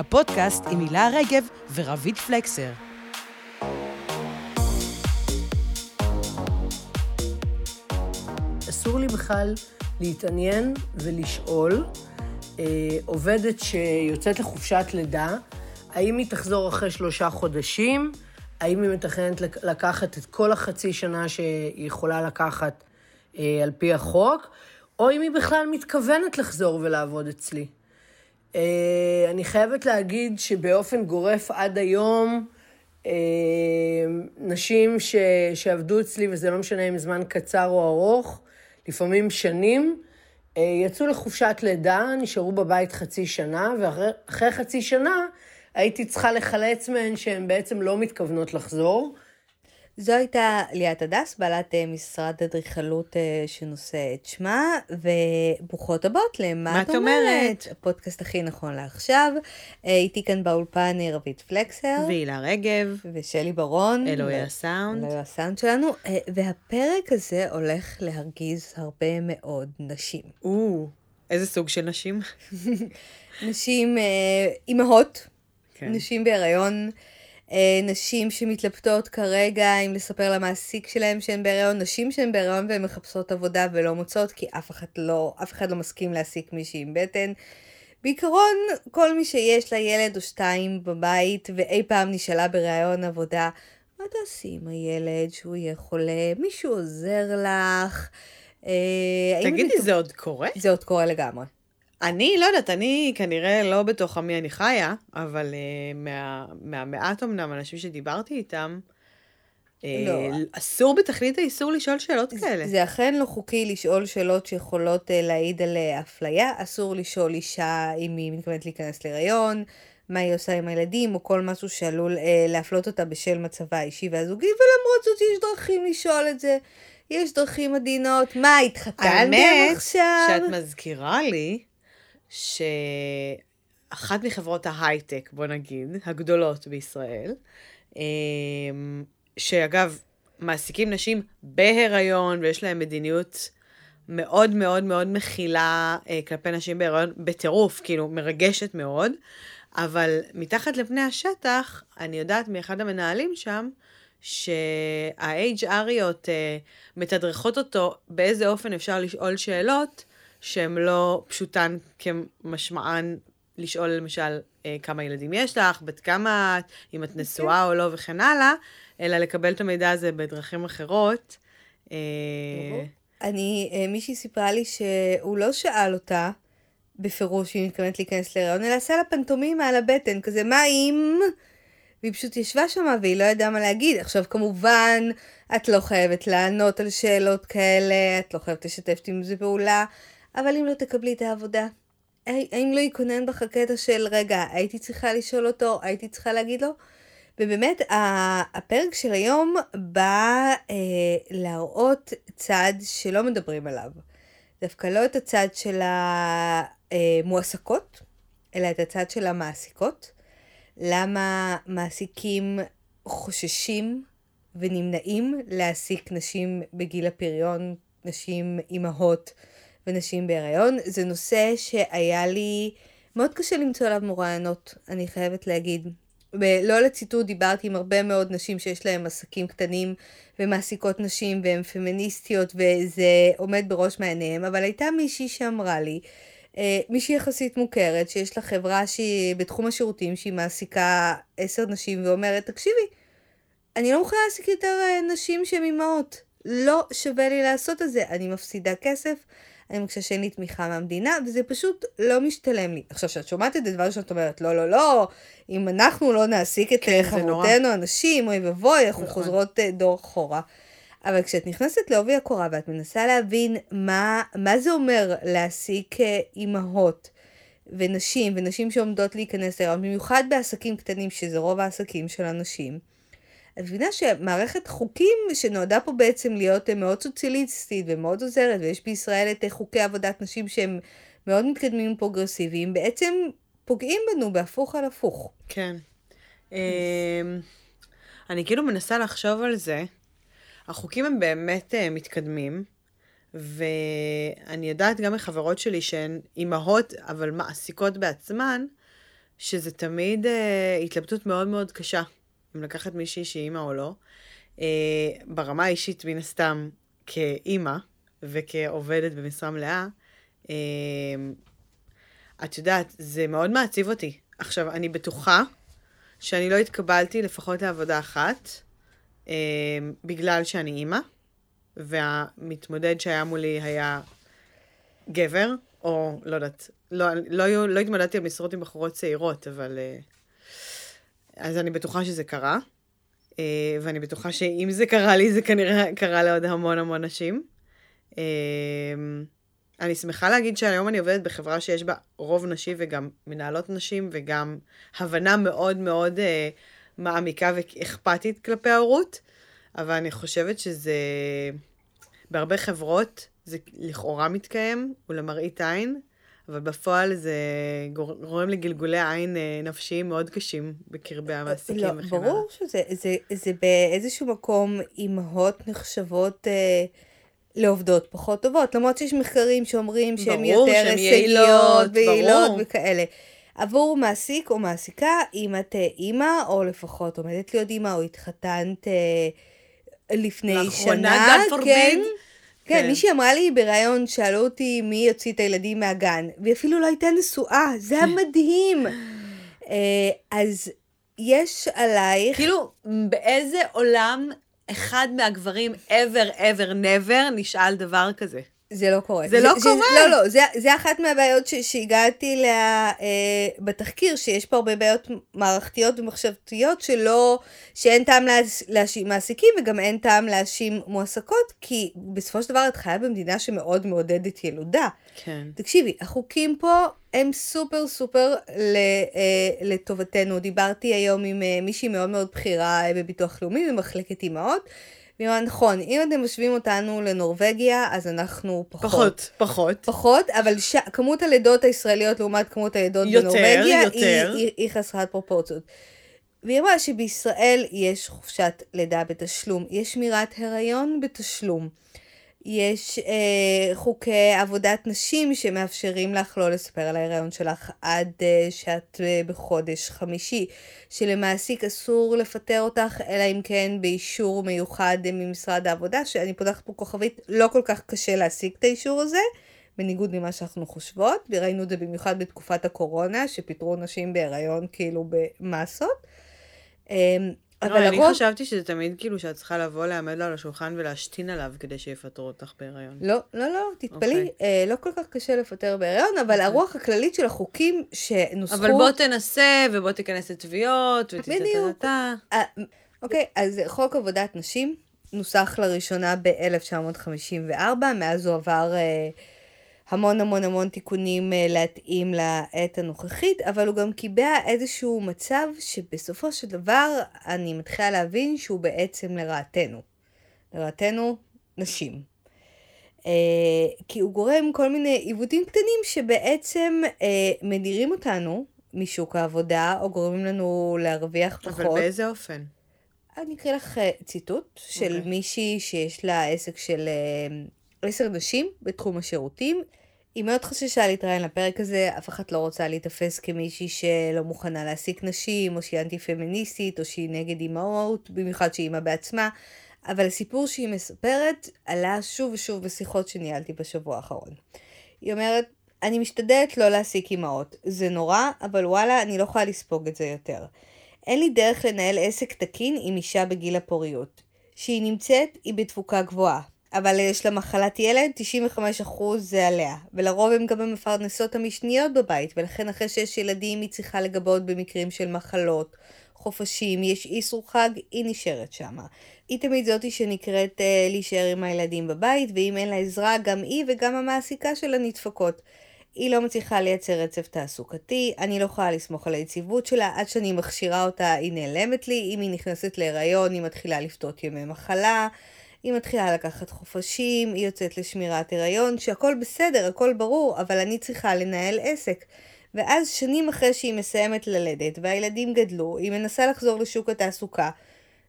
הפודקאסט עם הילה רגב ורביד פלקסר. אסור לי בכלל להתעניין ולשאול אה, עובדת שיוצאת לחופשת לידה, האם היא תחזור אחרי שלושה חודשים, האם היא מתכננת לקחת את כל החצי שנה שהיא יכולה לקחת אה, על פי החוק, או אם היא בכלל מתכוונת לחזור ולעבוד אצלי. אה, אני חייבת להגיד שבאופן גורף עד היום, אה, נשים ש, שעבדו אצלי, וזה לא משנה אם זמן קצר או ארוך, לפעמים שנים, אה, יצאו לחופשת לידה, נשארו בבית חצי שנה, ואחרי חצי שנה הייתי צריכה לחלץ מהן שהן בעצם לא מתכוונות לחזור. זו הייתה ליאת הדס, בעלת אה, משרד אדריכלות אה, שנושא את שמה, וברוכות הבאות ל"מה את אומרת?" הפודקאסט הכי נכון לעכשיו. אה, איתי כאן באולפן רבית פלקסר. והילה רגב. ושלי ברון. אלוהי הסאונד. אלוהי הסאונד שלנו. והפרק הזה הולך להרגיז הרבה מאוד נשים. או, איזה סוג של נשים? נשים אימהות, כן. נשים בהיריון. אה, נשים שמתלבטות כרגע אם לספר למעסיק שלהם שהן בהריון, נשים שהן בהריון והן מחפשות עבודה ולא מוצאות, כי אף אחד לא, אף אחד לא מסכים להעסיק מישהי עם בטן. בעיקרון, כל מי שיש לה ילד או שתיים בבית, ואי פעם נשאלה בראיון עבודה, מה תעשי עם הילד שהוא יהיה חולה? מישהו עוזר לך? אה, תגידי, זה עוד קורה? זה עוד קורה לגמרי. אני לא יודעת, אני כנראה לא בתוך עמי אני חיה, אבל uh, מה, מהמעט אמנם אנשים שדיברתי איתם, אה, לא. אסור בתכלית האיסור לשאול שאלות זה, כאלה. זה אכן לא חוקי לשאול שאלות שיכולות uh, להעיד על uh, אפליה, אסור לשאול אישה אם היא מתכוונת להיכנס להיריון, מה היא עושה עם הילדים, או כל משהו שעלול uh, להפלות אותה בשל מצבה האישי והזוגי, ולמרות זאת יש דרכים לשאול את זה. יש דרכים עדינות, מה, התחתנתם עכשיו? האמת שאת מזכירה לי, שאחת מחברות ההייטק, בוא נגיד, הגדולות בישראל, אמ, שאגב, מעסיקים נשים בהיריון ויש להם מדיניות מאוד מאוד מאוד מכילה אה, כלפי נשים בהיריון, בטירוף, כאילו, מרגשת מאוד, אבל מתחת לפני השטח, אני יודעת מאחד המנהלים שם, שה-HRיות אה, מתדרכות אותו באיזה אופן אפשר לשאול שאלות, שהן לא פשוטן כמשמען לשאול למשל אה, כמה ילדים יש לך, בת כמה את, אם את נשואה או לא וכן הלאה, אלא לקבל את המידע הזה בדרכים אחרות. אה... אני, אה, מישהי סיפרה לי שהוא לא שאל אותה בפירוש אם היא מתכוונת להיכנס להיריון, אלא עשה לה פנטומימה על הבטן, כזה מה אם... והיא פשוט ישבה שם והיא לא ידעה מה להגיד. עכשיו כמובן, את לא חייבת לענות על שאלות כאלה, את לא חייבת לשתף עם זה פעולה, אבל אם לא תקבלי את העבודה, האם לא יקונן בך הקטע של, רגע, הייתי צריכה לשאול אותו, הייתי צריכה להגיד לו? ובאמת, הפרק של היום בא אה, להראות צד שלא מדברים עליו. דווקא לא את הצד של המועסקות, אלא את הצד של המעסיקות. למה מעסיקים חוששים ונמנעים להעסיק נשים בגיל הפריון, נשים אימהות, ונשים בהיריון. זה נושא שהיה לי מאוד קשה למצוא עליו מרואיינות, אני חייבת להגיד. ולא לציטוט, דיברתי עם הרבה מאוד נשים שיש להן עסקים קטנים ומעסיקות נשים והן פמיניסטיות וזה עומד בראש מעייניהם, אבל הייתה מישהי שאמרה לי, אה, מישהי יחסית מוכרת, שיש לה חברה שהיא בתחום השירותים, שהיא מעסיקה עשר נשים ואומרת, תקשיבי, אני לא מוכנה להעסיק יותר אה, נשים שהן אימהות. לא שווה לי לעשות את זה, אני מפסידה כסף, אני מרגישה שאין לי תמיכה מהמדינה, וזה פשוט לא משתלם לי. עכשיו, כשאת שומעת את זה, דבר שאת אומרת, לא, לא, לא, אם אנחנו לא נעסיק את כן, חברותינו הנשים, אוי ואבוי, אנחנו נכון. חוזרות אה, דור אחורה. אבל כשאת נכנסת לעובי הקורה ואת מנסה להבין מה, מה זה אומר להעסיק אה, אימהות ונשים, ונשים שעומדות להיכנס להיריון, במיוחד בעסקים קטנים, שזה רוב העסקים של הנשים, את מבינה שמערכת חוקים שנועדה פה בעצם להיות מאוד סוציאליסטית ומאוד עוזרת, ויש בישראל את חוקי עבודת נשים שהם מאוד מתקדמים ופרוגרסיביים, בעצם פוגעים בנו בהפוך על הפוך. כן. אמ, אני כאילו מנסה לחשוב על זה. החוקים הם באמת אה, מתקדמים, ואני יודעת גם מחברות שלי שהן אימהות, אבל מעסיקות בעצמן, שזה תמיד אה, התלבטות מאוד מאוד קשה, אם לקחת מישהי שהיא אימא או לא. אה, ברמה האישית, מן הסתם, כאימא וכעובדת במשרה מלאה, אה, את יודעת, זה מאוד מעציב אותי. עכשיו, אני בטוחה שאני לא התקבלתי לפחות לעבודה אחת, אה, בגלל שאני אימא, והמתמודד שהיה מולי היה גבר, או לא יודעת, לא, לא, לא התמודדתי על משרות עם בחורות צעירות, אבל... אה, אז אני בטוחה שזה קרה, אה, ואני בטוחה שאם זה קרה לי, זה כנראה קרה לעוד המון המון נשים. אה, אני שמחה להגיד שהיום אני עובדת בחברה שיש בה רוב נשי וגם מנהלות נשים וגם הבנה מאוד מאוד אה, מעמיקה ואכפתית כלפי ההורות, אבל אני חושבת שזה... בהרבה חברות זה לכאורה מתקיים, ולמראית עין, אבל בפועל זה גורם לגלגולי עין אה, נפשיים מאוד קשים בקרבי המעסיקים לא, וכן הלאה. ברור שזה זה, זה באיזשהו מקום אימהות נחשבות אה, לעובדות פחות טובות, למרות שיש מחקרים שאומרים שהן יותר הישגיות יעילות, ויעילות. וכאלה. עבור מעסיק או מעסיקה, אם את אה, אימא, או לפחות עומדת להיות אימא, או התחתנת אה, לפני שנה. כן, כן, כן. מישהי אמרה לי בריאיון, שאלו אותי מי יוציא את הילדים מהגן, והיא אפילו לא הייתה נשואה, זה היה מדהים. אה, אז יש עלייך, כאילו, באיזה עולם אחד מהגברים ever ever never נשאל דבר כזה? זה לא קורה. זה לא ש- קורה. לא, לא, זה, זה אחת מהבעיות ש, שהגעתי לה, אה, בתחקיר, שיש פה הרבה בעיות מערכתיות ומחשבתיות שלא, שאין טעם להש- להאשים מעסיקים וגם אין טעם להאשים מועסקות, כי בסופו של דבר את חיה במדינה שמאוד מעודדת ילודה. כן. תקשיבי, החוקים פה הם סופר סופר ל, אה, לטובתנו. דיברתי היום עם אה, מישהי מאוד מאוד בכירה אה, בביטוח לאומי במחלקת אימהות. אמרה, נכון, אם אתם משווים אותנו לנורבגיה, אז אנחנו פחות. פחות, פחות. פחות, אבל ש... כמות הלידות הישראליות לעומת כמות הלידות יותר, בנורבגיה, יותר. היא, היא, היא חסרת פרופורציות. והיא אמרה שבישראל יש חופשת לידה בתשלום, יש שמירת הריון בתשלום. יש אה, חוקי עבודת נשים שמאפשרים לך לא לספר על ההיריון שלך עד אה, שאת אה, בחודש חמישי, שלמעסיק אסור לפטר אותך, אלא אם כן באישור מיוחד אה, ממשרד העבודה, שאני פותחת פה כוכבית, לא כל כך קשה להשיג את האישור הזה, בניגוד למה שאנחנו חושבות, וראינו את זה במיוחד בתקופת הקורונה, שפיטרו נשים בהיריון כאילו במסות. אה, אבל אבל אני הרוב... חשבתי שזה תמיד כאילו שאת צריכה לבוא, לעמד לו על השולחן ולהשתין עליו כדי שיפטרו אותך בהיריון. לא, לא, לא, תתפלאי, אוקיי. אה, לא כל כך קשה לפטר בהיריון, אבל הרוח הכללית של החוקים שנוסחו... אבל בוא תנסה, ובוא תיכנס לתביעות. ותתתתתה. אה, אוקיי, אז חוק עבודת נשים נוסח לראשונה ב-1954, מאז הוא עבר אה, המון המון המון תיקונים אה, להתאים לעת הנוכחית, אבל הוא גם קיבע איזשהו מצב שבסופו של דבר אני מתחילה להבין שהוא בעצם לרעתנו. לרעתנו נשים. אה, כי הוא גורם כל מיני עיוותים קטנים שבעצם אה, מדירים אותנו משוק העבודה, או גורמים לנו להרוויח פחות. אבל באיזה אופן? אני אקריא לך ציטוט של אוקיי. מישהי שיש לה עסק של עשר נשים בתחום השירותים. היא מאוד חששה להתראיין לפרק הזה, אף אחת לא רוצה להיתפס כמישהי שלא מוכנה להעסיק נשים, או שהיא אנטי פמיניסטית, או שהיא נגד אימהות, במיוחד שהיא אימא בעצמה. אבל הסיפור שהיא מספרת עלה שוב ושוב בשיחות שניהלתי בשבוע האחרון. היא אומרת, אני משתדלת לא להעסיק אימהות. זה נורא, אבל וואלה, אני לא יכולה לספוג את זה יותר. אין לי דרך לנהל עסק תקין עם אישה בגיל הפוריות. כשהיא נמצאת, היא בתפוקה גבוהה. אבל יש לה מחלת ילד, 95% זה עליה. ולרוב הן גם המפרנסות המשניות בבית, ולכן אחרי שיש ילדים היא צריכה לגבות במקרים של מחלות, חופשים, יש איסור חג, היא נשארת שמה. היא תמיד זאתי שנקראת אה, להישאר עם הילדים בבית, ואם אין לה עזרה, גם היא וגם המעסיקה שלה נדפקות. היא לא מצליחה לייצר רצף תעסוקתי, אני לא יכולה לסמוך על היציבות שלה, עד שאני מכשירה אותה היא נעלמת לי, אם היא נכנסת להיריון היא מתחילה לפתות ימי מחלה, היא מתחילה לקחת חופשים, היא יוצאת לשמירת הריון, שהכל בסדר, הכל ברור, אבל אני צריכה לנהל עסק. ואז שנים אחרי שהיא מסיימת ללדת והילדים גדלו, היא מנסה לחזור לשוק התעסוקה,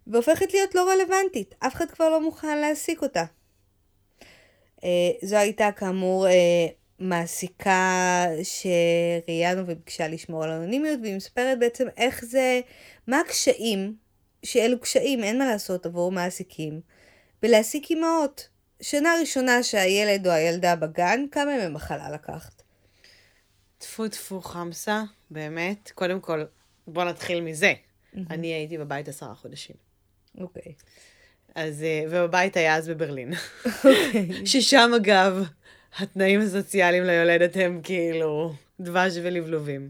והופכת להיות לא רלוונטית, אף אחד כבר לא מוכן להעסיק אותה. אה, זו הייתה כאמור אה, מעסיקה שראיינו וביקשה לשמור על אנונימיות, והיא מספרת בעצם איך זה, מה הקשיים, שאלו קשיים, אין מה לעשות עבור מעסיקים, בלהעסיק אימהות. שנה ראשונה שהילד או הילדה בגן, כמה ימי מחלה לקחת? טפו טפו חמסה, באמת. קודם כל, בוא נתחיל מזה. אני הייתי בבית עשרה חודשים. אוקיי. אז, אה, ובבית היה אז בברלין. ששם, אגב, התנאים הסוציאליים ליולדת הם כאילו דבש ולבלובים.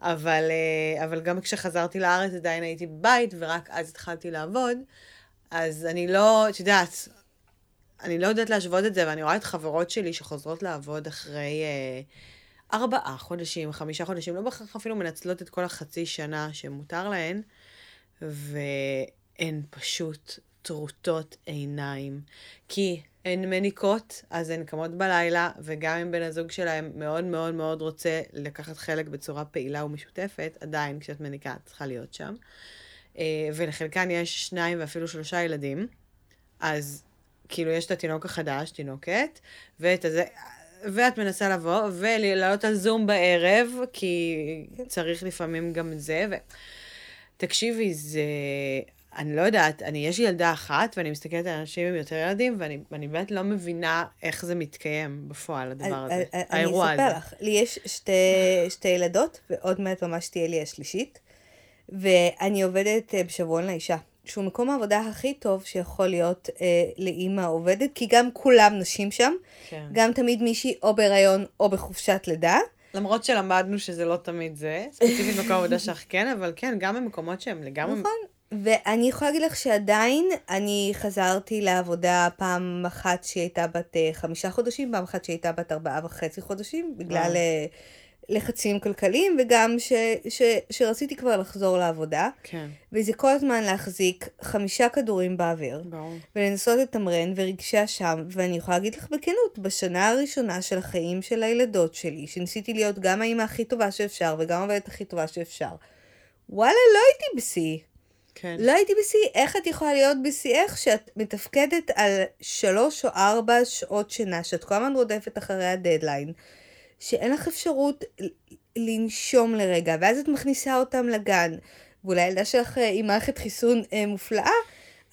אבל, אה, אבל גם כשחזרתי לארץ עדיין הייתי בבית, ורק אז התחלתי לעבוד. אז אני לא, את יודעת, אני לא יודעת להשוות את זה, ואני רואה את חברות שלי שחוזרות לעבוד אחרי אה, ארבעה חודשים, חמישה חודשים, לא בהכרח אפילו מנצלות את כל החצי שנה שמותר להן, והן פשוט טרוטות עיניים. כי הן מניקות, אז הן קמות בלילה, וגם אם בן הזוג שלהם מאוד מאוד מאוד רוצה לקחת חלק בצורה פעילה ומשותפת, עדיין כשאת מניקה את צריכה להיות שם. אה, ולחלקן יש שניים ואפילו שלושה ילדים, אז כאילו יש את התינוק החדש, תינוקת, ואת הזה, ואת מנסה לבוא ולעלות על זום בערב, כי צריך לפעמים גם זה. ו... תקשיבי, זה... אני לא יודעת, אני, יש לי ילדה אחת, ואני מסתכלת על אנשים עם יותר ילדים, ואני, ואני באמת לא מבינה איך זה מתקיים בפועל, הדבר הזה, האירוע הזה. אני אספר לך, לי יש שתי, שתי ילדות, ועוד מעט ממש תהיה לי השלישית, ואני עובדת אה, בשבועון לאישה. שהוא מקום העבודה הכי טוב שיכול להיות אה, לאימא עובדת, כי גם כולם נשים שם. כן. גם תמיד מישהי או בהיריון או בחופשת לידה. למרות שלמדנו שזה לא תמיד זה, ספציפית מקום עבודה שלך כן, אבל כן, גם במקומות שהם לגמרי... נכון, ואני יכולה להגיד לך שעדיין אני חזרתי לעבודה פעם אחת שהיא הייתה בת אה, חמישה חודשים, פעם אחת שהיא הייתה בת ארבעה וחצי חודשים, בגלל... וואו. לחצים כלכליים, וגם ש, ש, שרציתי כבר לחזור לעבודה. כן. וזה כל הזמן להחזיק חמישה כדורים באוויר. ברור. ולנסות לתמרן ורגשי אשם, ואני יכולה להגיד לך בכנות, בשנה הראשונה של החיים של הילדות שלי, שניסיתי להיות גם האימא הכי טובה שאפשר, וגם העובדת הכי טובה שאפשר, וואלה, לא הייתי בשיא. כן. לא הייתי בשיא. איך את יכולה להיות בשיאך שאת מתפקדת על שלוש או ארבע שעות שינה, שאת כל הזמן רודפת אחרי הדדליין, שאין לך אפשרות לנשום לרגע, ואז את מכניסה אותם לגן. ואולי הילדה שלך אה, עם מערכת חיסון אה, מופלאה,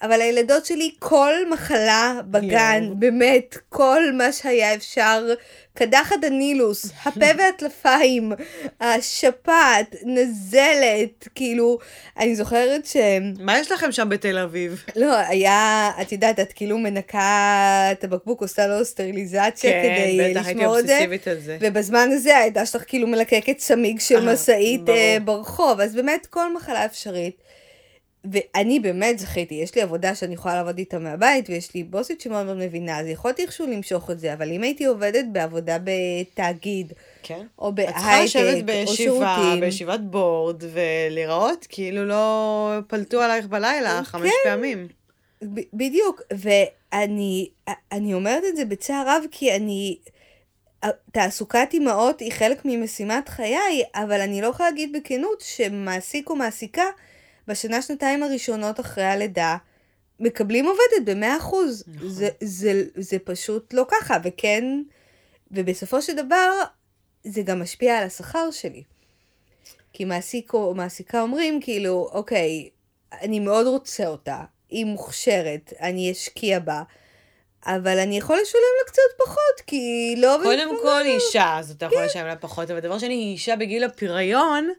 אבל הילדות שלי, כל מחלה בגן, yeah. באמת, כל מה שהיה אפשר, קדחת הנילוס, הפה והטלפיים, השפעת, נזלת, כאילו, אני זוכרת ש... מה יש לכם שם בתל אביב? לא, היה, את יודעת, את כאילו מנקה את הבקבוק, עושה לו סטריליזציה כן, כדי בטח, לשמור את זה. זה. ובזמן הזה הייתה שלך כאילו מלקקת צמיג של משאית אה, ברחוב, אז באמת כל מחלה אפשרית. ואני באמת זכיתי, יש לי עבודה שאני יכולה לעבוד איתה מהבית, ויש לי בוסית שמאוד מאוד מבינה, אז יכולתי איכשהו למשוך את זה, אבל אם הייתי עובדת בעבודה בתאגיד, כן. או בהייטק, או שירותים. בישיבת בורד, ולהיראות כאילו לא פלטו עלייך בלילה כן, חמש פעמים. ב- בדיוק, ואני אומרת את זה בצער רב, כי אני... תעסוקת אימהות היא חלק ממשימת חיי, אבל אני לא יכולה להגיד בכנות שמעסיק או מעסיקה בשנה, שנתיים הראשונות אחרי הלידה, מקבלים עובדת במאה אחוז. נכון. זה, זה, זה פשוט לא ככה, וכן, ובסופו של דבר, זה גם משפיע על השכר שלי. כי מעסיק או מעסיקה אומרים, כאילו, אוקיי, אני מאוד רוצה אותה, היא מוכשרת, אני אשקיע בה. אבל אני יכול לשלם לה קצת פחות, כי היא לא... קודם כל היא אישה, אז אתה יכול כן. לשלם לה פחות, אבל דבר שני, היא אישה בגיל הפריון,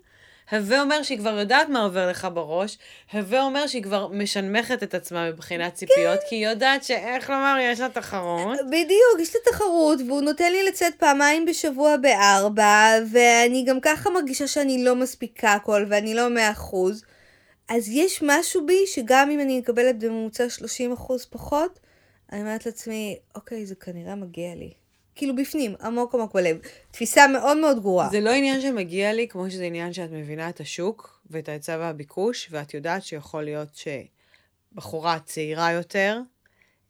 הווה אומר שהיא כבר יודעת מה עובר לך בראש, הווה אומר שהיא כבר משנמכת את עצמה מבחינת ציפיות, כן. כי היא יודעת שאיך לומר, יש לה תחרות. בדיוק, יש לה תחרות, והוא נותן לי לצאת פעמיים בשבוע בארבע, ואני גם ככה מרגישה שאני לא מספיקה הכל, ואני לא מאה אחוז. אז יש משהו בי שגם אם אני מקבלת בממוצע 30 אחוז פחות, אני אומרת לעצמי, אוקיי, זה כנראה מגיע לי. כאילו בפנים, עמוק עמוק בלב. תפיסה מאוד מאוד גרועה. זה לא עניין שמגיע לי, כמו שזה עניין שאת מבינה את השוק ואת ההיצע והביקוש, ואת יודעת שיכול להיות שבחורה צעירה יותר,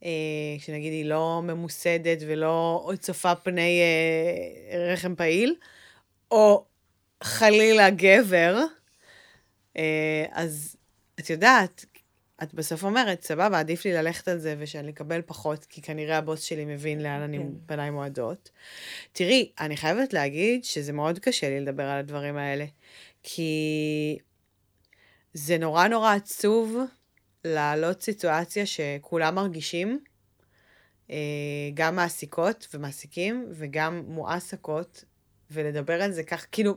אה, שנגיד היא לא ממוסדת ולא צופה פני אה, רחם פעיל, או חלילה גבר, אה, אז את יודעת, את בסוף אומרת, סבבה, עדיף לי ללכת על זה ושאני אקבל פחות, כי כנראה הבוס שלי מבין לאן אני כן. פניי מועדות. תראי, אני חייבת להגיד שזה מאוד קשה לי לדבר על הדברים האלה, כי זה נורא נורא עצוב להעלות סיטואציה שכולם מרגישים, אה, גם מעסיקות ומעסיקים וגם מועסקות, ולדבר על זה כך, כאילו,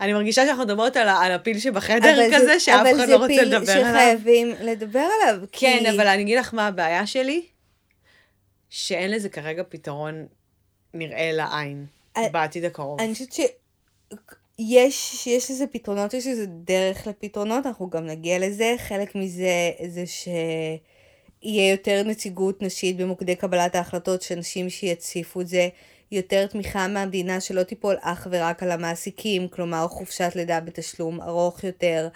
אני מרגישה שאנחנו מדברות על, על הפיל שבחדר אבל זה- כזה, שאף אחד לא רוצה לדבר אבל זה עליו. פיל שחייבים לדבר עליו. כן, כי... אבל אני אגיד לך מה הבעיה שלי, שאין לזה כרגע פתרון נראה לעין אה, בעתיד הקרוב. אני חושבת שיש יש לזה פתרונות, יש לזה דרך לפתרונות, אנחנו גם נגיע לזה. חלק מזה זה שיהיה יותר נציגות נשית במוקדי קבלת ההחלטות, שאנשים שיציפו את זה, יותר תמיכה מהמדינה שלא תיפול אך ורק על המעסיקים, כלומר חופשת לידה בתשלום ארוך יותר.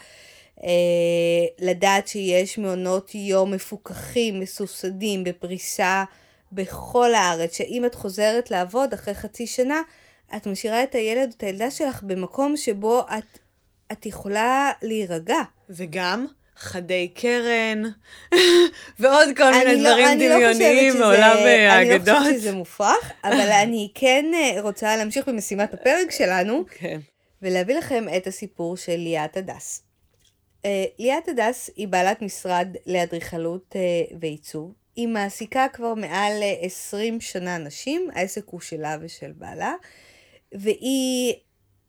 אה, לדעת שיש מעונות יום מפוקחים, מסובסדים, בפריסה בכל הארץ, שאם את חוזרת לעבוד אחרי חצי שנה, את משאירה את הילד או את הילדה שלך במקום שבו את, את יכולה להירגע. וגם חדי קרן, ועוד כל מיני לא- דברים לא דמיוניים שזה- מעולם אה, אני לא האגדות. חושבת שזה מופרך, אבל אני כן אה, רוצה להמשיך במשימת הפרק שלנו, כן. ולהביא לכם את הסיפור של ליאת הדס. אה, ליאת הדס היא בעלת משרד לאדריכלות אה, ועיצוב. היא מעסיקה כבר מעל אה, 20 שנה נשים, העסק הוא שלה ושל בעלה, והיא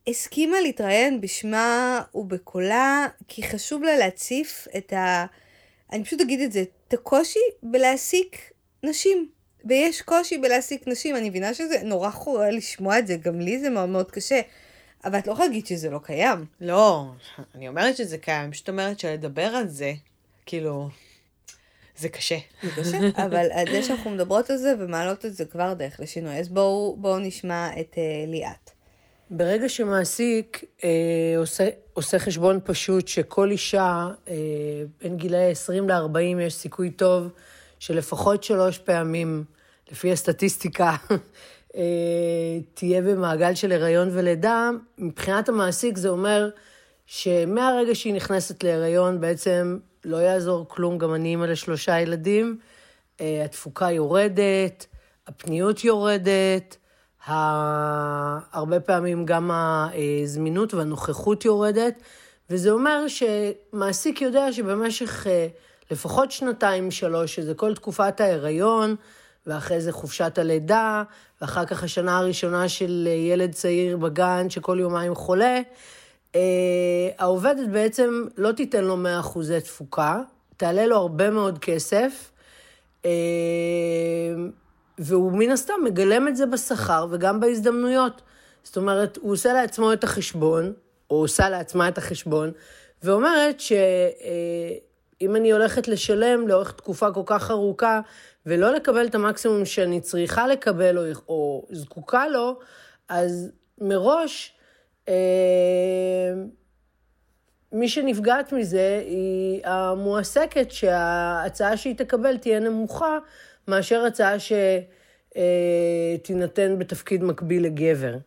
הסכימה להתראיין בשמה ובקולה, כי חשוב לה להציף את ה... אני פשוט אגיד את זה, את הקושי בלהעסיק נשים. ויש קושי בלהעסיק נשים, אני מבינה שזה נורא חורה לשמוע את זה, גם לי זה מאוד מאוד קשה. אבל את לא יכולה להגיד שזה לא קיים. לא, אני אומרת שזה קיים, אני פשוט אומרת שלדבר על זה, כאילו, זה קשה. זה קשה, אבל זה שאנחנו מדברות על זה ומעלות את זה כבר דרך לשינוי. אז בואו בואו נשמע את uh, ליאת. ברגע שמעסיק אה, עושה, עושה חשבון פשוט שכל אישה אה, בין גילאי 20 ל-40 יש סיכוי טוב שלפחות שלוש פעמים, לפי הסטטיסטיקה, אה, תהיה במעגל של הריון ולידה, מבחינת המעסיק זה אומר שמהרגע שהיא נכנסת להיריון בעצם לא יעזור כלום, גם אני אימא לשלושה ילדים, אה, התפוקה יורדת, הפניות יורדת, הרבה פעמים גם הזמינות והנוכחות יורדת, וזה אומר שמעסיק יודע שבמשך אה, לפחות שנתיים, שלוש, שזה כל תקופת ההיריון, ואחרי זה חופשת הלידה, ואחר כך השנה הראשונה של אה, ילד צעיר בגן שכל יומיים חולה, אה, העובדת בעצם לא תיתן לו 100% תפוקה, תעלה לו הרבה מאוד כסף, והוא מן הסתם מגלם את זה בשכר וגם בהזדמנויות. זאת אומרת, הוא עושה לעצמו את החשבון, או עושה לעצמה את החשבון, ואומרת שאם אני הולכת לשלם לאורך תקופה כל כך ארוכה, ולא לקבל את המקסימום שאני צריכה לקבל או, או זקוקה לו, אז מראש, אה, מי שנפגעת מזה היא המועסקת שההצעה שהיא תקבל תהיה נמוכה מאשר הצעה שתינתן בתפקיד מקביל לגבר.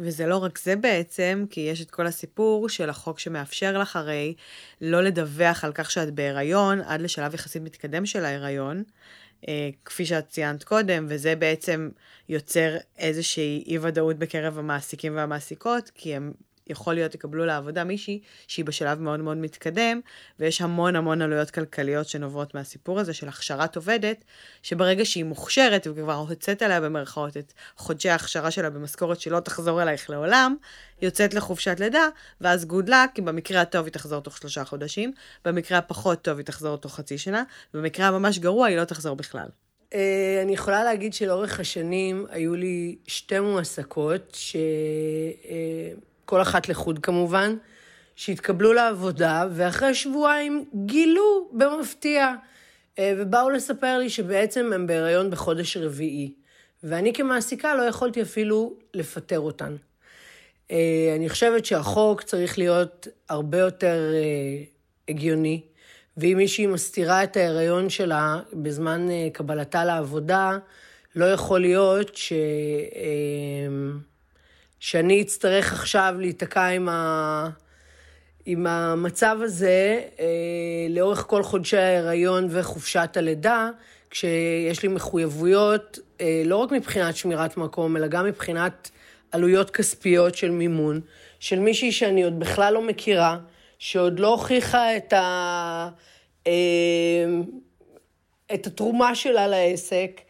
וזה לא רק זה בעצם, כי יש את כל הסיפור של החוק שמאפשר לך הרי לא לדווח על כך שאת בהיריון עד לשלב יחסית מתקדם של ההיריון, אה, כפי שאת ציינת קודם, וזה בעצם יוצר איזושהי אי-ודאות בקרב המעסיקים והמעסיקות, כי הם יכול להיות יקבלו לעבודה מישהי שהיא בשלב מאוד מאוד מתקדם, ויש המון המון עלויות כלכליות שנובעות מהסיפור הזה של הכשרת עובדת, שברגע שהיא מוכשרת וכבר הוצאת עליה במרכאות את חודשי ההכשרה שלה במשכורת שלא תחזור אלייך לעולם, יוצאת לחופשת לידה, ואז גוד לק, כי במקרה הטוב היא תחזור תוך שלושה חודשים, במקרה הפחות טוב היא תחזור תוך חצי שנה, במקרה הממש גרוע היא לא תחזור בכלל. אה, אני יכולה להגיד שלאורך השנים היו לי שתי מועסקות, שכל אחת לחוד כמובן, שהתקבלו לעבודה, ואחרי שבועיים גילו במפתיע, אה, ובאו לספר לי שבעצם הם בהיריון בחודש רביעי. ואני כמעסיקה לא יכולתי אפילו לפטר אותן. אה, אני חושבת שהחוק צריך להיות הרבה יותר אה, הגיוני, ואם מישהי מסתירה את ההיריון שלה בזמן קבלתה לעבודה, לא יכול להיות ש... שאני אצטרך עכשיו להיתקע עם, ה... עם המצב הזה, אה, לאורך כל חודשי ההיריון וחופשת הלידה, כשיש לי מחויבויות, אה, לא רק מבחינת שמירת מקום, אלא גם מבחינת עלויות כספיות של מימון, של מישהי שאני עוד בכלל לא מכירה, שעוד לא הוכיחה את, ה... אה, את התרומה שלה לעסק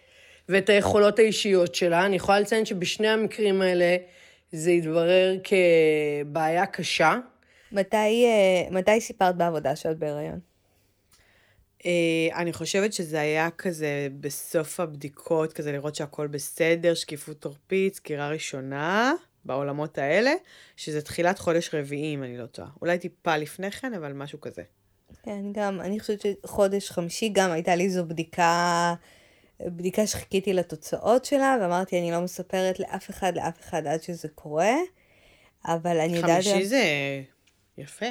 ואת היכולות האישיות שלה. אני יכולה לציין שבשני המקרים האלה זה התברר כבעיה קשה. מתי, אה, מתי סיפרת בעבודה שאת בהיריון? אה, אני חושבת שזה היה כזה בסוף הבדיקות, כזה לראות שהכל בסדר, שקיפות עורפית, סקירה ראשונה, בעולמות האלה, שזה תחילת חודש רביעי, אם אני לא טועה. אולי טיפה לפני כן, אבל משהו כזה. כן, גם, אני חושבת שחודש חמישי גם הייתה לי זו בדיקה, בדיקה שחיכיתי לתוצאות שלה, ואמרתי, אני לא מספרת לאף אחד, לאף אחד עד שזה קורה, אבל אני יודעת... חמישי זה יפה.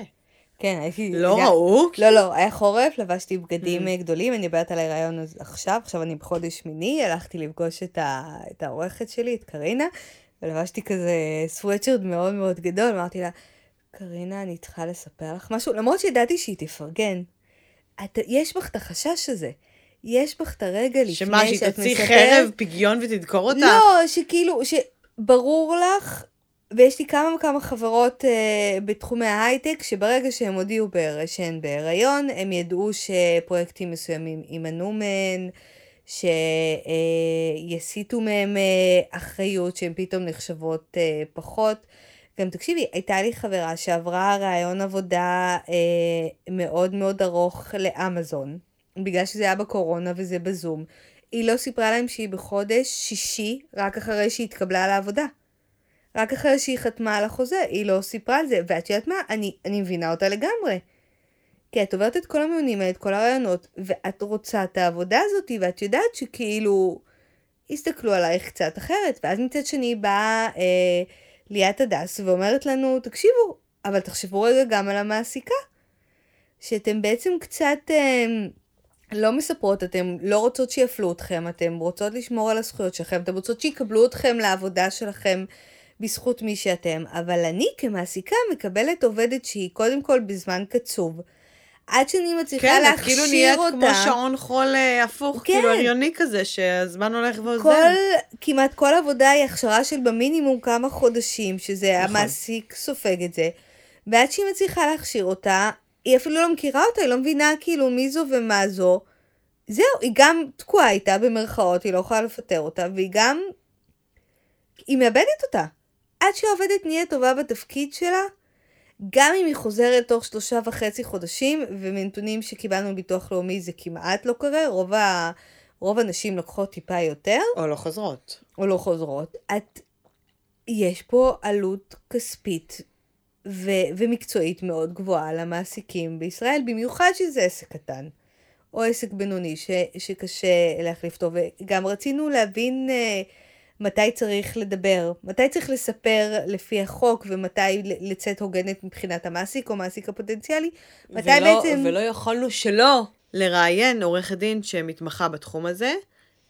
כן, הייתי... לא גם- רעוק? לא, לא, היה חורף, לבשתי בגדים Mm. גדולים, אני מדברת על ההיריון עכשיו, עכשיו אני בחודש שמיני, הלכתי לפגוש את, ה... את העורכת שלי, את קרינה, ולבשתי כזה סוואטשרט מאוד מאוד גדול, אמרתי לה, קרינה, אני צריכה לספר לך משהו, למרות שידעתי שהיא תפרגן. את... יש בך את החשש הזה. יש בך את הרגע לפני שאת שמה, מספרת... שהיא תוציא חרב, פגיון ותדקור אותה? לא, שכאילו, שברור לך, ויש לי כמה וכמה חברות אה, בתחומי ההייטק, שברגע שהם הודיעו בהר... שהן בהיריון, הם ידעו שפרויקטים מסוימים יימנעו מהן, שיסיטו מהם אה, אחריות, שהן פתאום נחשבות אה, פחות. גם תקשיבי, הייתה לי חברה שעברה ראיון עבודה אה, מאוד מאוד ארוך לאמזון, בגלל שזה היה בקורונה וזה בזום. היא לא סיפרה להם שהיא בחודש שישי, רק אחרי שהיא התקבלה לעבודה. רק אחרי שהיא חתמה על החוזה, היא לא סיפרה על זה. ואת יודעת מה? אני, אני מבינה אותה לגמרי. כי את עוברת את כל המיונים האלה, את כל הרעיונות, ואת רוצה את העבודה הזאת, ואת יודעת שכאילו, יסתכלו עלייך קצת אחרת. ואז מצד שני באה אה, ליאת הדס ואומרת לנו, תקשיבו, אבל תחשבו רגע גם על המעסיקה. שאתם בעצם קצת אה, לא מספרות, אתם לא רוצות שיפלו אתכם, אתם רוצות לשמור על הזכויות שלכם, אתם רוצות שיקבלו אתכם לעבודה שלכם בזכות מי שאתם, אבל אני כמעסיקה מקבלת עובדת שהיא קודם כל בזמן קצוב. עד שאני מצליחה כן, את להכשיר כאילו נהיית אותה. כמו שעון חול אה, הפוך, כן. כאילו הריוני כזה, שהזמן הולך ואוזן. כל, כמעט כל עבודה היא הכשרה של במינימום כמה חודשים, שזה נכון. המעסיק סופג את זה. ועד שהיא מצליחה להכשיר אותה, היא אפילו לא מכירה אותה, היא לא מבינה כאילו מי זו ומה זו. זהו, היא גם תקועה איתה במרכאות, היא לא יכולה לפטר אותה, והיא גם... היא מאבדת אותה. עד שהעובדת נהיה טובה בתפקיד שלה, גם אם היא חוזרת תוך שלושה וחצי חודשים, ומנתונים שקיבלנו מביטוח לאומי זה כמעט לא קורה, רוב, ה... רוב הנשים לוקחות טיפה יותר, או לא חוזרות. או לא חוזרות. את... יש פה עלות כספית ו... ומקצועית מאוד גבוהה למעסיקים בישראל, במיוחד שזה עסק קטן, או עסק בינוני ש... שקשה להחליף אותו. וגם רצינו להבין אה, מתי צריך לדבר, מתי צריך לספר לפי החוק, ומתי לצאת הוגנת מבחינת המעסיק או מעסיק הפוטנציאלי, מתי ולא, בעצם... ולא יכולנו שלא לראיין עורכת דין שמתמחה בתחום הזה.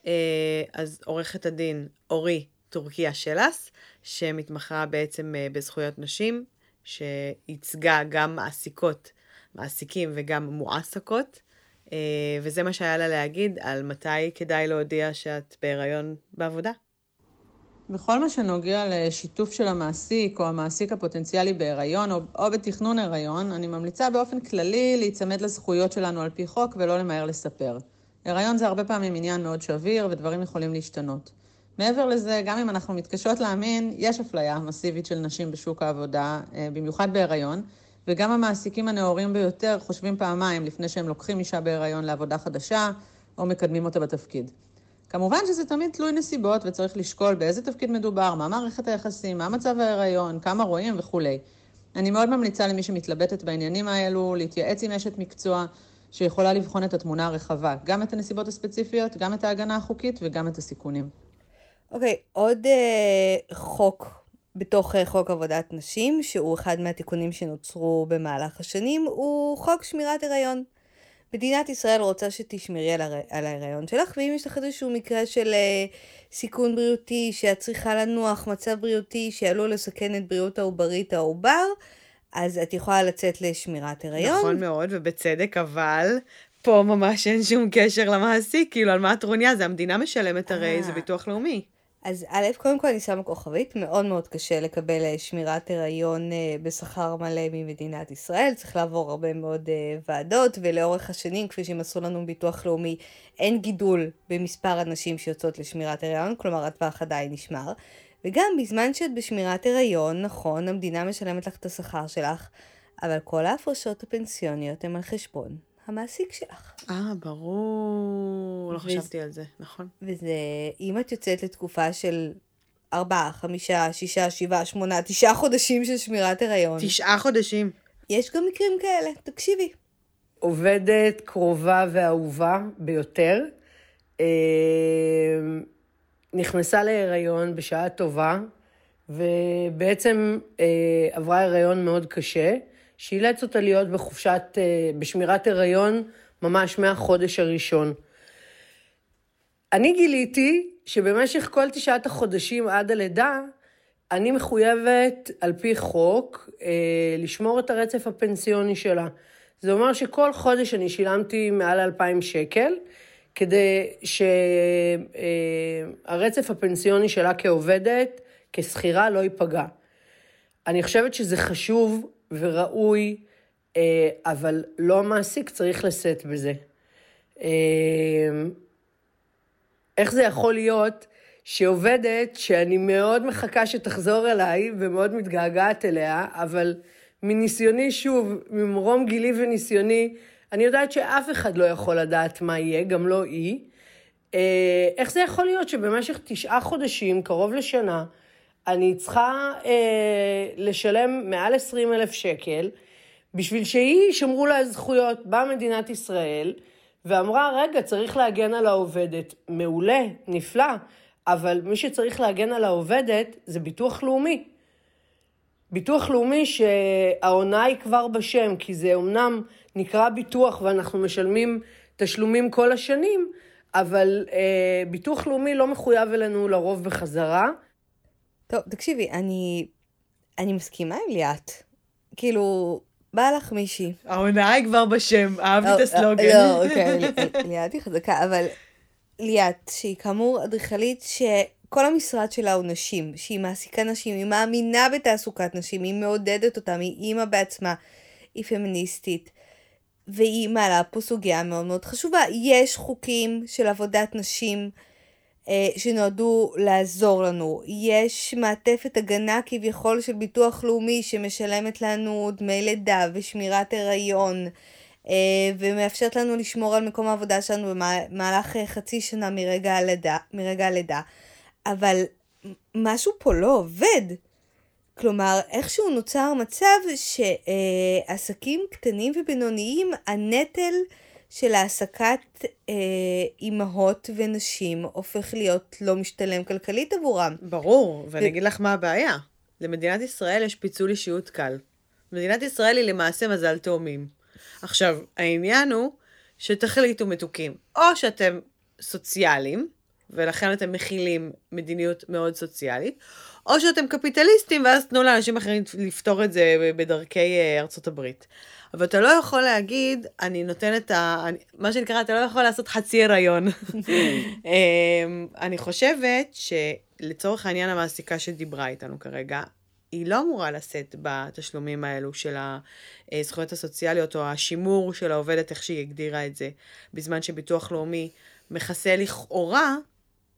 אה, אז עורכת הדין אורי טורקיה שלס, שמתמחה בעצם אה, בזכויות נשים, שייצגה גם מעסיקות, מעסיקים וגם מועסקות. אה, וזה מה שהיה לה להגיד על מתי כדאי להודיע שאת בהיריון בעבודה. בכל מה שנוגע לשיתוף של המעסיק או המעסיק הפוטנציאלי בהיריון או, או בתכנון הריון, אני ממליצה באופן כללי להיצמד לזכויות שלנו על פי חוק ולא למהר לספר. הריון זה הרבה פעמים עניין מאוד שביר ודברים יכולים להשתנות. מעבר לזה, גם אם אנחנו מתקשות להאמין, יש אפליה מסיבית של נשים בשוק העבודה, אה, במיוחד בהיריון, וגם המעסיקים הנאורים ביותר חושבים פעמיים לפני שהם לוקחים אישה בהיריון לעבודה חדשה או מקדמים אותה בתפקיד. כמובן שזה תמיד תלוי נסיבות וצריך לשקול באיזה תפקיד מדובר, מה מערכת היחסים, מה מצב ההיריון, כמה רואים וכולי. אני מאוד ממליצה למי שמתלבטת בעניינים האלו להתייעץ עם אשת מקצוע שיכולה לבחון את התמונה הרחבה, גם את הנסיבות הספציפיות, גם את ההגנה החוקית וגם את הסיכונים. אוקיי, עוד אה, חוק בתוך אה, חוק עבודת נשים, שהוא אחד מהתיקונים שנוצרו במהלך השנים, הוא חוק שמירת הריון. מדינת ישראל רוצה שתשמרי על, הר... על ההיריון שלך, ואם יש לך איזשהו מקרה של אה, סיכון בריאותי, שאת צריכה לנוח, מצב בריאותי שעלול לסכן את בריאות העוברית העובר, אז את יכולה לצאת לשמירת הריון. נכון מאוד, ובצדק, אבל פה ממש אין שום קשר למעסיק, כאילו, על מה הטרוניה? זה המדינה משלמת הרי. זה ביטוח לאומי. אז א', קודם כל אני שמה כוכבית, מאוד מאוד קשה לקבל אה, שמירת הריון אה, בשכר מלא ממדינת ישראל, צריך לעבור הרבה מאוד אה, ועדות, ולאורך השנים, כפי שמסרו לנו ביטוח לאומי, אין גידול במספר הנשים שיוצאות לשמירת הריון, כלומר הטווח עדיין נשמר. וגם בזמן שאת בשמירת הריון, נכון, המדינה משלמת לך את השכר שלך, אבל כל ההפרשות הפנסיוניות הן על חשבון המעסיק שלך. אה, ברור. לא חשבתי על זה, נכון. וזה, אם את יוצאת לתקופה של ארבעה, חמישה, שישה, שבעה, שמונה, תשעה חודשים של שמירת הריון, תשעה חודשים. יש גם מקרים כאלה, תקשיבי. עובדת קרובה ואהובה ביותר, אה, נכנסה להיריון בשעה טובה, ובעצם אה, עברה הריון מאוד קשה, שאילץ אותה להיות בחופשת, אה, בשמירת הריון ממש מהחודש הראשון. אני גיליתי שבמשך כל תשעת החודשים עד הלידה, אני מחויבת על פי חוק אה, לשמור את הרצף הפנסיוני שלה. זה אומר שכל חודש אני שילמתי מעל 2,000 שקל, כדי שהרצף הפנסיוני שלה כעובדת, כשכירה, לא ייפגע. אני חושבת שזה חשוב וראוי, אה, אבל לא המעסיק צריך לשאת בזה. אה, איך זה יכול להיות שעובדת שאני מאוד מחכה שתחזור אליי ומאוד מתגעגעת אליה, אבל מניסיוני שוב, ממרום גילי וניסיוני, אני יודעת שאף אחד לא יכול לדעת מה יהיה, גם לא היא. אה, איך זה יכול להיות שבמשך תשעה חודשים, קרוב לשנה, אני צריכה אה, לשלם מעל 20 אלף שקל, בשביל שהיא, שמרו לה זכויות במדינת ישראל, ואמרה, רגע, צריך להגן על העובדת. מעולה, נפלא, אבל מי שצריך להגן על העובדת זה ביטוח לאומי. ביטוח לאומי שההונאה היא כבר בשם, כי זה אומנם נקרא ביטוח ואנחנו משלמים תשלומים כל השנים, אבל אה, ביטוח לאומי לא מחויב אלינו לרוב בחזרה. טוב, תקשיבי, אני, אני מסכימה עם ליאת. כאילו, באה לך מישהי. ההונאה היא כבר בשם, אהבתי את לא, הסלוגן. לא, אוקיי, לי- ליאת היא חזקה, אבל ליאת, שהיא כאמור אדריכלית שכל המשרד שלה הוא נשים, שהיא מעסיקה נשים, היא מאמינה בתעסוקת נשים, היא מעודדת אותם, היא אימא בעצמה, היא פמיניסטית. והיא מעלה פה סוגיה מאוד מאוד חשובה. יש חוקים של עבודת נשים שנועדו לעזור לנו. יש מעטפת הגנה כביכול של ביטוח לאומי שמשלמת לנו דמי לידה ושמירת הריון. אה, ומאפשרת לנו לשמור על מקום העבודה שלנו במהלך אה, חצי שנה מרגע הלידה, מרגע הלידה. אבל משהו פה לא עובד. כלומר, איכשהו נוצר מצב שעסקים קטנים ובינוניים, הנטל של העסקת אה, אימהות ונשים הופך להיות לא משתלם כלכלית עבורם. ברור, ואני אגיד לך מה הבעיה. למדינת ישראל יש פיצול אישיות קל. מדינת ישראל היא למעשה מזל תאומים. עכשיו, העניין הוא שתחליטו מתוקים. או שאתם סוציאליים, ולכן אתם מכילים מדיניות מאוד סוציאלית, או שאתם קפיטליסטים, ואז תנו לאנשים אחרים לפתור את זה בדרכי אה, ארצות הברית. אבל אתה לא יכול להגיד, אני נותן את ה... אני, מה שנקרא, אתה לא יכול לעשות חצי הריון. אמ, אני חושבת שלצורך העניין המעסיקה שדיברה איתנו כרגע, היא לא אמורה לשאת בתשלומים האלו של הזכויות הסוציאליות או השימור של העובדת, איך שהיא הגדירה את זה, בזמן שביטוח לאומי מכסה לכאורה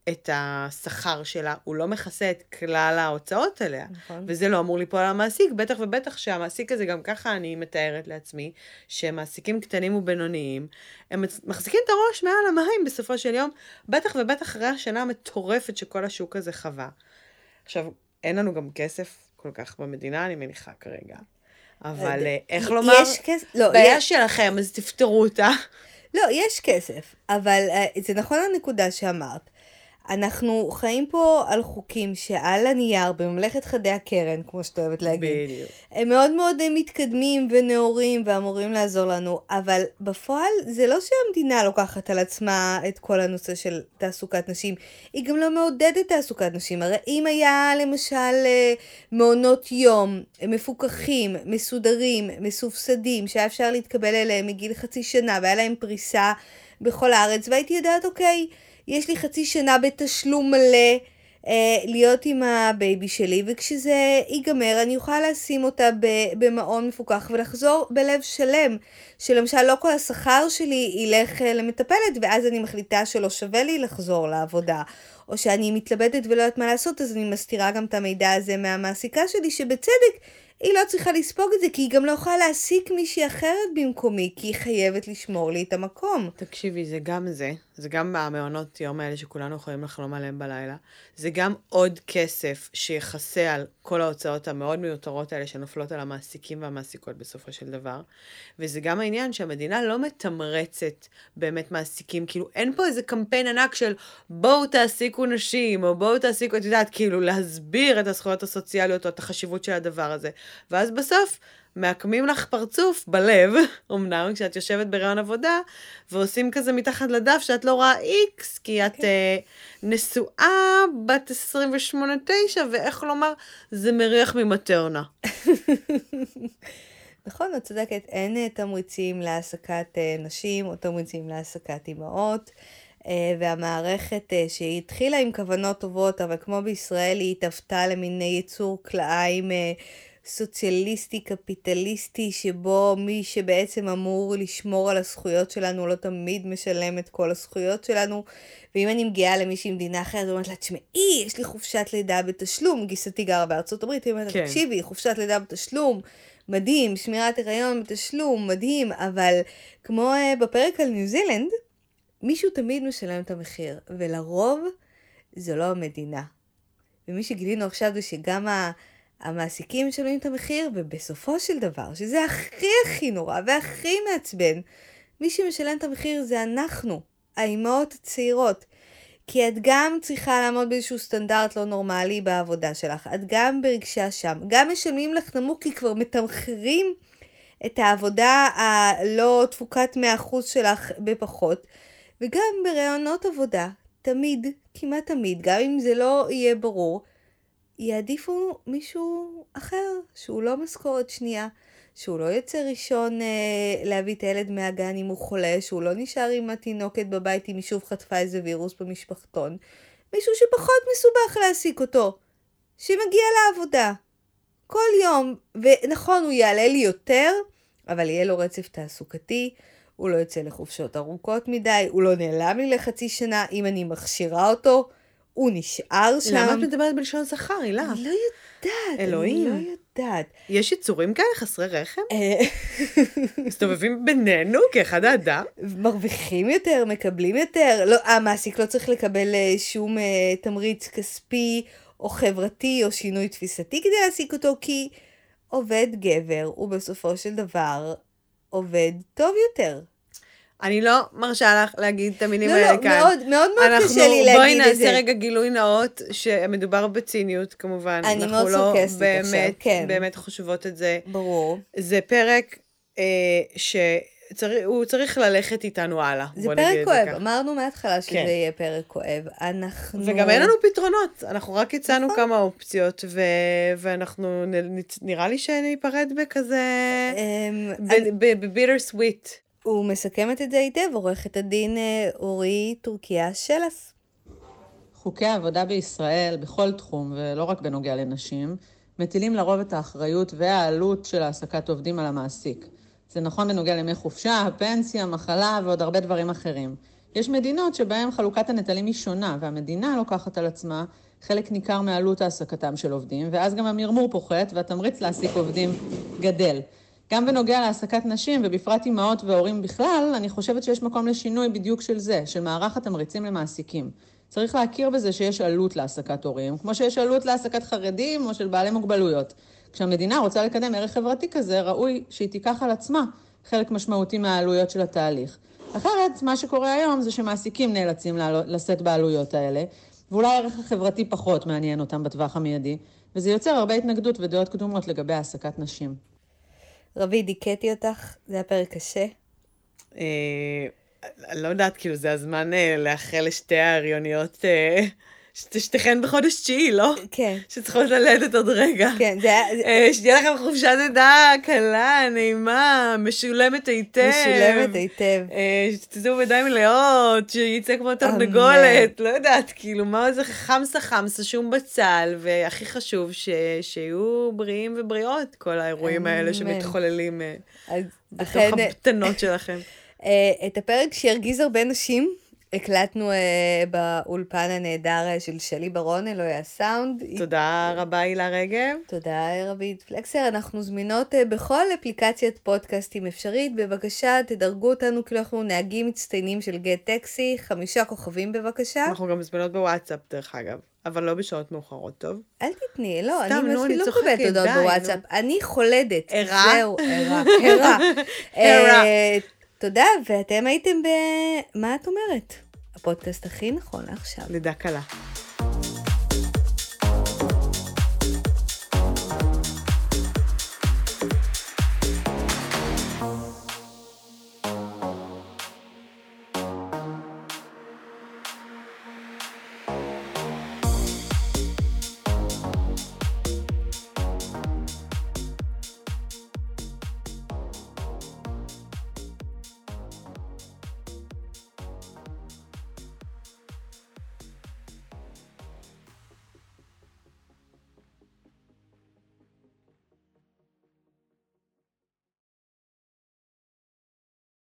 את השכר שלה, הוא לא מכסה את כלל ההוצאות עליה. נכון. וזה לא אמור ליפול על המעסיק, בטח ובטח שהמעסיק הזה, גם ככה אני מתארת לעצמי, שמעסיקים קטנים ובינוניים, הם מחזיקים את הראש מעל המים בסופו של יום, בטח ובטח אחרי השנה המטורפת שכל השוק הזה חווה. עכשיו, אין לנו גם כסף כל כך במדינה, אני מניחה כרגע. אבל אה, איך לומר? יש כסף, לא, בעיה יש, שלכם, אז תפתרו אותה. לא, יש כסף, אבל אה, זה נכון הנקודה שאמרת. אנחנו חיים פה על חוקים שעל הנייר, בממלכת חדי הקרן, כמו שאת אוהבת להגיד, בדיוק. הם מאוד מאוד מתקדמים ונאורים ואמורים לעזור לנו, אבל בפועל זה לא שהמדינה לוקחת על עצמה את כל הנושא של תעסוקת נשים, היא גם לא מעודדת תעסוקת נשים. הרי אם היה למשל אה, מעונות יום מפוקחים, מסודרים, מסובסדים, שהיה אפשר להתקבל אליהם מגיל חצי שנה והיה להם פריסה בכל הארץ, והייתי יודעת, אוקיי, יש לי חצי שנה בתשלום מלא. אה, להיות עם ה-baby שלי, וכשזה ייגמר אני אוכל לשים אותה במעון מפוקח ולחזור בלב שלם, שלמשל לא כל השכר שלי ילך אה, למטפלת, ואז אני מחליטה שלא שווה לי לחזור לעבודה, או שאני מתלבטת ולא יודעת מה לעשות, אז אני מסתירה גם את המידע הזה מהמעסיקה שלי, שבצדק היא לא צריכה לספוג את זה, כי היא גם לא יכולה להעסיק מישהי אחרת במקומי, כי היא חייבת לשמור לי את המקום. תקשיבי, זה גם זה, זה גם המעונות יום האלה שכולנו יכולים לחלום עליהם בלילה, זה גם עוד כסף שיכסה על כל ההוצאות המאוד מיותרות האלה שנופלות על המעסיקים והמעסיקות בסופו של דבר, וזה גם העניין שהמדינה לא מתמרצת באמת מעסיקים, כאילו אין פה איזה קמפיין ענק של בואו תעסיקו נשים, או בואו תעסיקו, את יודעת, כאילו להסביר את הזכויות הסוציאליות או את החשיבות של הדבר הזה, ואז בסוף, מעקמים לך פרצוף בלב, אמנם, כשאת יושבת בהריון עבודה, ועושים כזה מתחת לדף שאת לא רואה איקס, כי את אה, נשואה בת 28-9, ואיך לומר, זה מריח ממטרנה. נכון, את צודקת, אין אה, תמריצים להעסקת אה, נשים או תמריצים להעסקת אימהות, והמערכת שהיא התחילה עם כוונות טובות, אבל כמו בישראל היא התהוותה למין יצור כלאיים סוציאליסטי, קפיטליסטי, שבו מי שבעצם אמור לשמור על הזכויות שלנו לא תמיד משלם את כל הזכויות שלנו. ואם אני מגיעה למישהי ממדינה אחרת ואומרת לה, תשמעי, יש לי חופשת לידה בתשלום, גיסתי גרה בארצות הברית, היא אומרת לה, כן. תקשיבי, חופשת לידה בתשלום, מדהים, שמירת הריון בתשלום, מדהים, אבל כמו אה, בפרק על ניו זילנד, מישהו תמיד משלם את המחיר, ולרוב זו לא המדינה. ומי שגילינו עכשיו זה שגם ה... המעסיקים משלמים את המחיר, ובסופו של דבר, שזה הכי הכי נורא והכי מעצבן, מי שמשלם את המחיר זה אנחנו, האימהות הצעירות. כי את גם צריכה לעמוד באיזשהו סטנדרט לא נורמלי בעבודה שלך, את גם ברגשי אשם, גם משלמים לך נמוך כי כבר מתמחרים את העבודה הלא תפוקת 100% שלך בפחות, וגם בראיונות עבודה, תמיד, כמעט תמיד, גם אם זה לא יהיה ברור, יעדיפו מישהו אחר, שהוא לא משכורת שנייה, שהוא לא יוצא ראשון אה, להביא את הילד מהגן אם הוא חולה, שהוא לא נשאר עם התינוקת בבית אם היא שוב חטפה איזה וירוס במשפחתון, מישהו שפחות מסובך להעסיק אותו, שמגיע לעבודה. כל יום, ונכון, הוא יעלה לי יותר, אבל יהיה לו רצף תעסוקתי, הוא לא יוצא לחופשות ארוכות מדי, הוא לא נעלם לי לחצי שנה, אם אני מכשירה אותו, הוא נשאר שם. למה את מדברת בלשון זכר, הילה? אני לא יודעת, אלוהים. אני לא יודעת. יש יצורים כאלה חסרי רחם? אה, מסתובבים בינינו כאחד האדם? מרוויחים יותר, מקבלים יותר. לא, המעסיק לא צריך לקבל אה, שום אה, תמריץ כספי או חברתי או שינוי תפיסתי כדי להעסיק אותו, כי עובד גבר הוא בסופו של דבר עובד טוב יותר. אני לא מרשה לך להגיד את המילים לא, האלה לא, כאן. מאוד מאוד מאוד אנחנו, קשה לי בואי להגיד את זה. נעשה רגע גילוי נאות, שמדובר בציניות כמובן. אני אנחנו מאוד לא סרקסטית באמת, עכשיו, כן. באמת חושבות את זה. ברור. זה פרק אה, שהוא צריך ללכת איתנו הלאה. זה פרק כואב, ככה. אמרנו מההתחלה שזה כן. יהיה פרק כואב. אנחנו... וגם אין לנו פתרונות, אנחנו רק הצענו נכון. כמה אופציות, ו... ואנחנו נ... נראה לי שניפרד בכזה... אמ, בביטר סוויט. הוא מסכמת את זה היטב, עורכת הדין אה, אורי טורקיה שלס. חוקי העבודה בישראל, בכל תחום, ולא רק בנוגע לנשים, מטילים לרוב את האחריות והעלות של העסקת עובדים על המעסיק. זה נכון בנוגע לימי חופשה, פנסיה, מחלה ועוד הרבה דברים אחרים. יש מדינות שבהן חלוקת הנטלים היא שונה, והמדינה לוקחת על עצמה חלק ניכר מעלות העסקתם של עובדים, ואז גם המרמור פוחת והתמריץ להעסיק עובדים גדל. גם בנוגע להעסקת נשים, ובפרט אימהות והורים בכלל, אני חושבת שיש מקום לשינוי בדיוק של זה, של מערך התמריצים למעסיקים. צריך להכיר בזה שיש עלות להעסקת הורים, כמו שיש עלות להעסקת חרדים או של בעלי מוגבלויות. כשהמדינה רוצה לקדם ערך חברתי כזה, ראוי שהיא תיקח על עצמה חלק משמעותי מהעלויות של התהליך. אחרת, מה שקורה היום זה שמעסיקים נאלצים לשאת בעלויות האלה, ואולי הערך החברתי פחות מעניין אותם בטווח המיידי, וזה יוצר הרבה התנגדות ודעות קדומות לגבי העסקת נשים. רבי, דיכאתי אותך, זה היה פרק קשה. אה, אני לא יודעת, כאילו, זה הזמן אה, לאחל לשתי ההריוניות, אה, שתיכן בחודש תשיעי, לא? כן. שצריכות ללדת עוד רגע. כן, זה היה... אה, שתהיה לכם חופשת לידה קלה, נעימה, משולמת היטב. משולמת היטב. אה, שתצאו בידיים מלאות, שיצא כמו תרנגולת, לא יודעת, כאילו, מה זה חמסה חמסה, שום בצל, והכי חשוב, ש- שיהיו בריאים ובריאות, כל האירועים האלה אמן. שמתחוללים אה, אז בתוך אכן, הבטנות שלכם. את הפרק שירגיז הרבה נשים, הקלטנו אה, באולפן הנהדר אה, של שלי ברון, אלוהי הסאונד. תודה רבה, הילה רגב. תודה, רבית פלקסר. אנחנו זמינות אה, בכל אפליקציית פודקאסטים אפשרית. בבקשה, תדרגו אותנו כאילו אנחנו נהגים מצטיינים של גט טקסי. חמישה כוכבים בבקשה. אנחנו גם מזמינות בוואטסאפ, דרך אגב, אבל לא בשעות מאוחרות, טוב? אל תתני, לא, סתם, אני לא מקבלת הודעות בוואטסאפ. אני חולדת. ערה? זהו, ערה. ערה. ערה. אה, תודה, ואתם הייתם ב... מה את אומרת? הפודקאסט הכי נכון לעכשיו. לידה קלה.